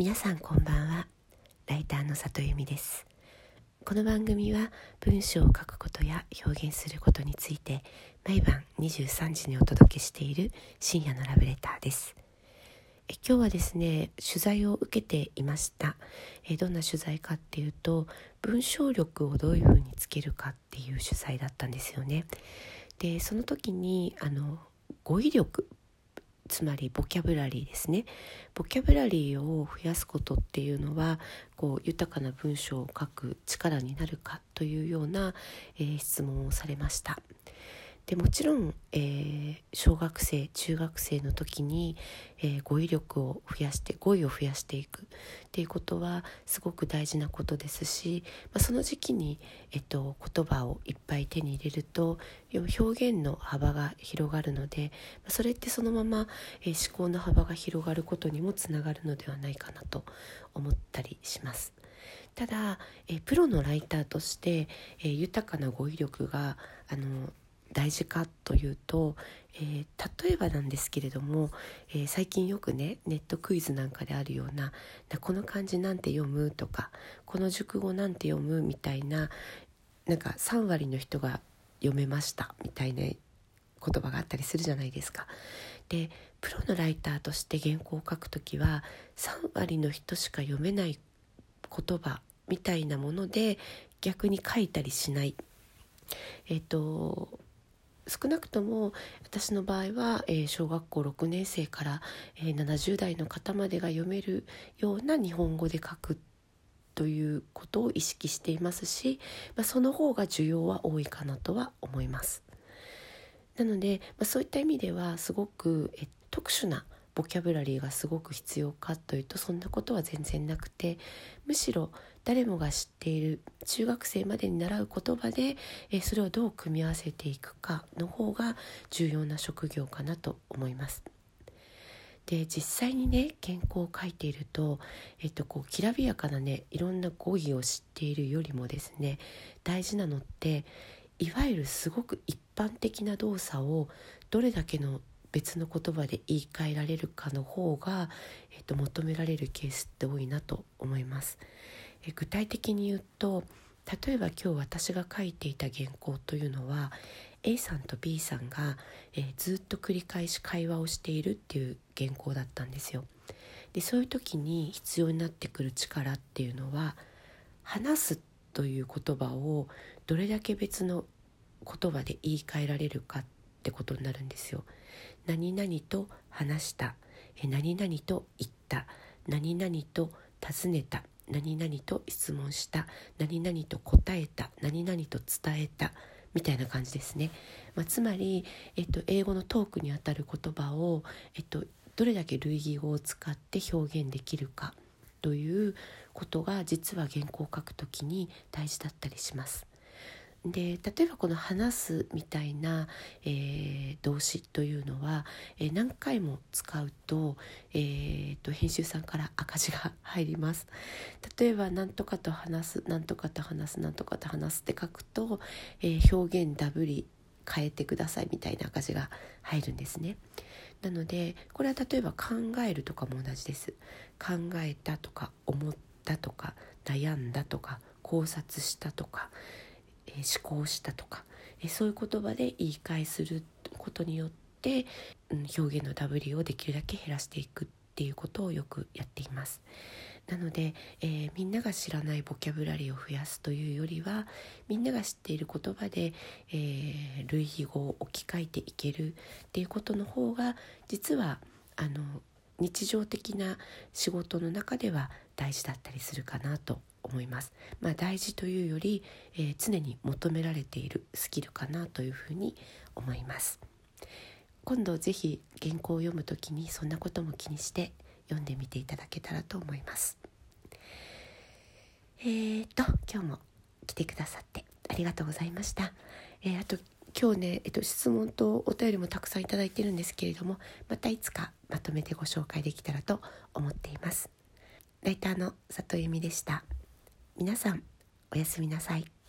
皆さんこんばんは。ライターの里由美です。この番組は文章を書くことや表現することについて毎晩23時にお届けしている深夜のラブレターです。え今日はですね取材を受けていました。えどんな取材かっていうと文章力をどういうふうにつけるかっていう取材だったんですよね。でその時にあの語彙力つまりボキャブラリーですねボキャブラリーを増やすことっていうのはこう豊かな文章を書く力になるかというような、えー、質問をされました。でもちろん、えー、小学生中学生の時に、えー、語彙力を増やして語彙を増やしていくっていうことはすごく大事なことですし、まあ、その時期に、えっと、言葉をいっぱい手に入れると表現の幅が広がるので、それってそのまま、えー、思考の幅が広がることにもつながるのではないかなと思ったりします。ただ、えプロのライターとして、え豊かな語彙力があの大事かというと、えー、例えばなんですけれども、えー、最近よくねネットクイズなんかであるような「この漢字なんて読む?」とか「この熟語なんて読む?」みたいななんか3割の人が読めましたみたいな言葉があったりするじゃないですか。でプロのライターとして原稿を書くときは3割の人しか読めない言葉みたいなもので逆に書いたりしない。えっ、と少なくとも私の場合は、えー、小学校6年生から、えー、70代の方までが読めるような日本語で書くということを意識していますし、まあ、その方が需要は多いかなとは思います。なので、まあ、そういった意味ではすごく、え特殊なボキャブラリーがすごく必要かというとそんなことは全然なくてむしろ誰もが知っている中学生までに習う言葉で、えそれをどう組み合わせていくかの方が重要な職業かなと思います。で実際にね原稿を書いていると、えっと、こうきらびやかなねいろんな語彙を知っているよりもですね大事なのっていわゆるすごく一般的な動作をどれだけの別の言葉で言い換えられるかの方が、えっと、求められるケースって多いなと思います。え具体的に言うと例えば今日私が書いていた原稿というのは A さんと B さんが、えー、ずっと繰り返し会話をしているっていう原稿だったんですよ。でそういう時に必要になってくる力っていうのは話すという言葉をどれだけ別の言葉で言い換えられるかってことになるんですよ。何々と話した何々と言った何々と尋ねた何々と質問した何々と答えた何々と伝えたみたいな感じですね、まあ、つまり、えっと、英語のトークにあたる言葉を、えっと、どれだけ類義語を使って表現できるかということが実は原稿を書くときに大事だったりします。で例えばこの「話す」みたいな、えー、動詞というのは、えー、何回も使うと,、えーと、編集さんから赤字が入ります。例えば「なんとかと話す」「なんとかと話す」「なんとかと話す」って書くと、えー、表現ダブり変えてくださいみたいな赤字が入るんですね。なのでこれは例えば考えるとかも同じです。考えたとか思ったとか悩んだとか考察したとかえー、思考したとか、えー、そういう言葉で言い換えすることによって、うん、表現のダブりをできるだけ減らしていくっていうことをよくやっています。なので、えー、みんなが知らないボキャブラリーを増やすというよりはみんなが知っている言葉で、えー、類義語を置き換えていけるっていうことの方が実はあの日常的な仕事の中では大事だったりするかなと思います。まあ、大事というより、えー、常に求められているスキルかなというふうに思います。今度ぜひ原稿を読むときにそんなことも気にして読んでみていただけたらと思います。えーと今日も来てくださってありがとうございました。えー、あと今日ね、えっと、質問とお便りもたくさんいただいてるんですけれどもまたいつかまとめてご紹介できたらと思っています。ライターの里由美でした。皆さんおやすみなさい。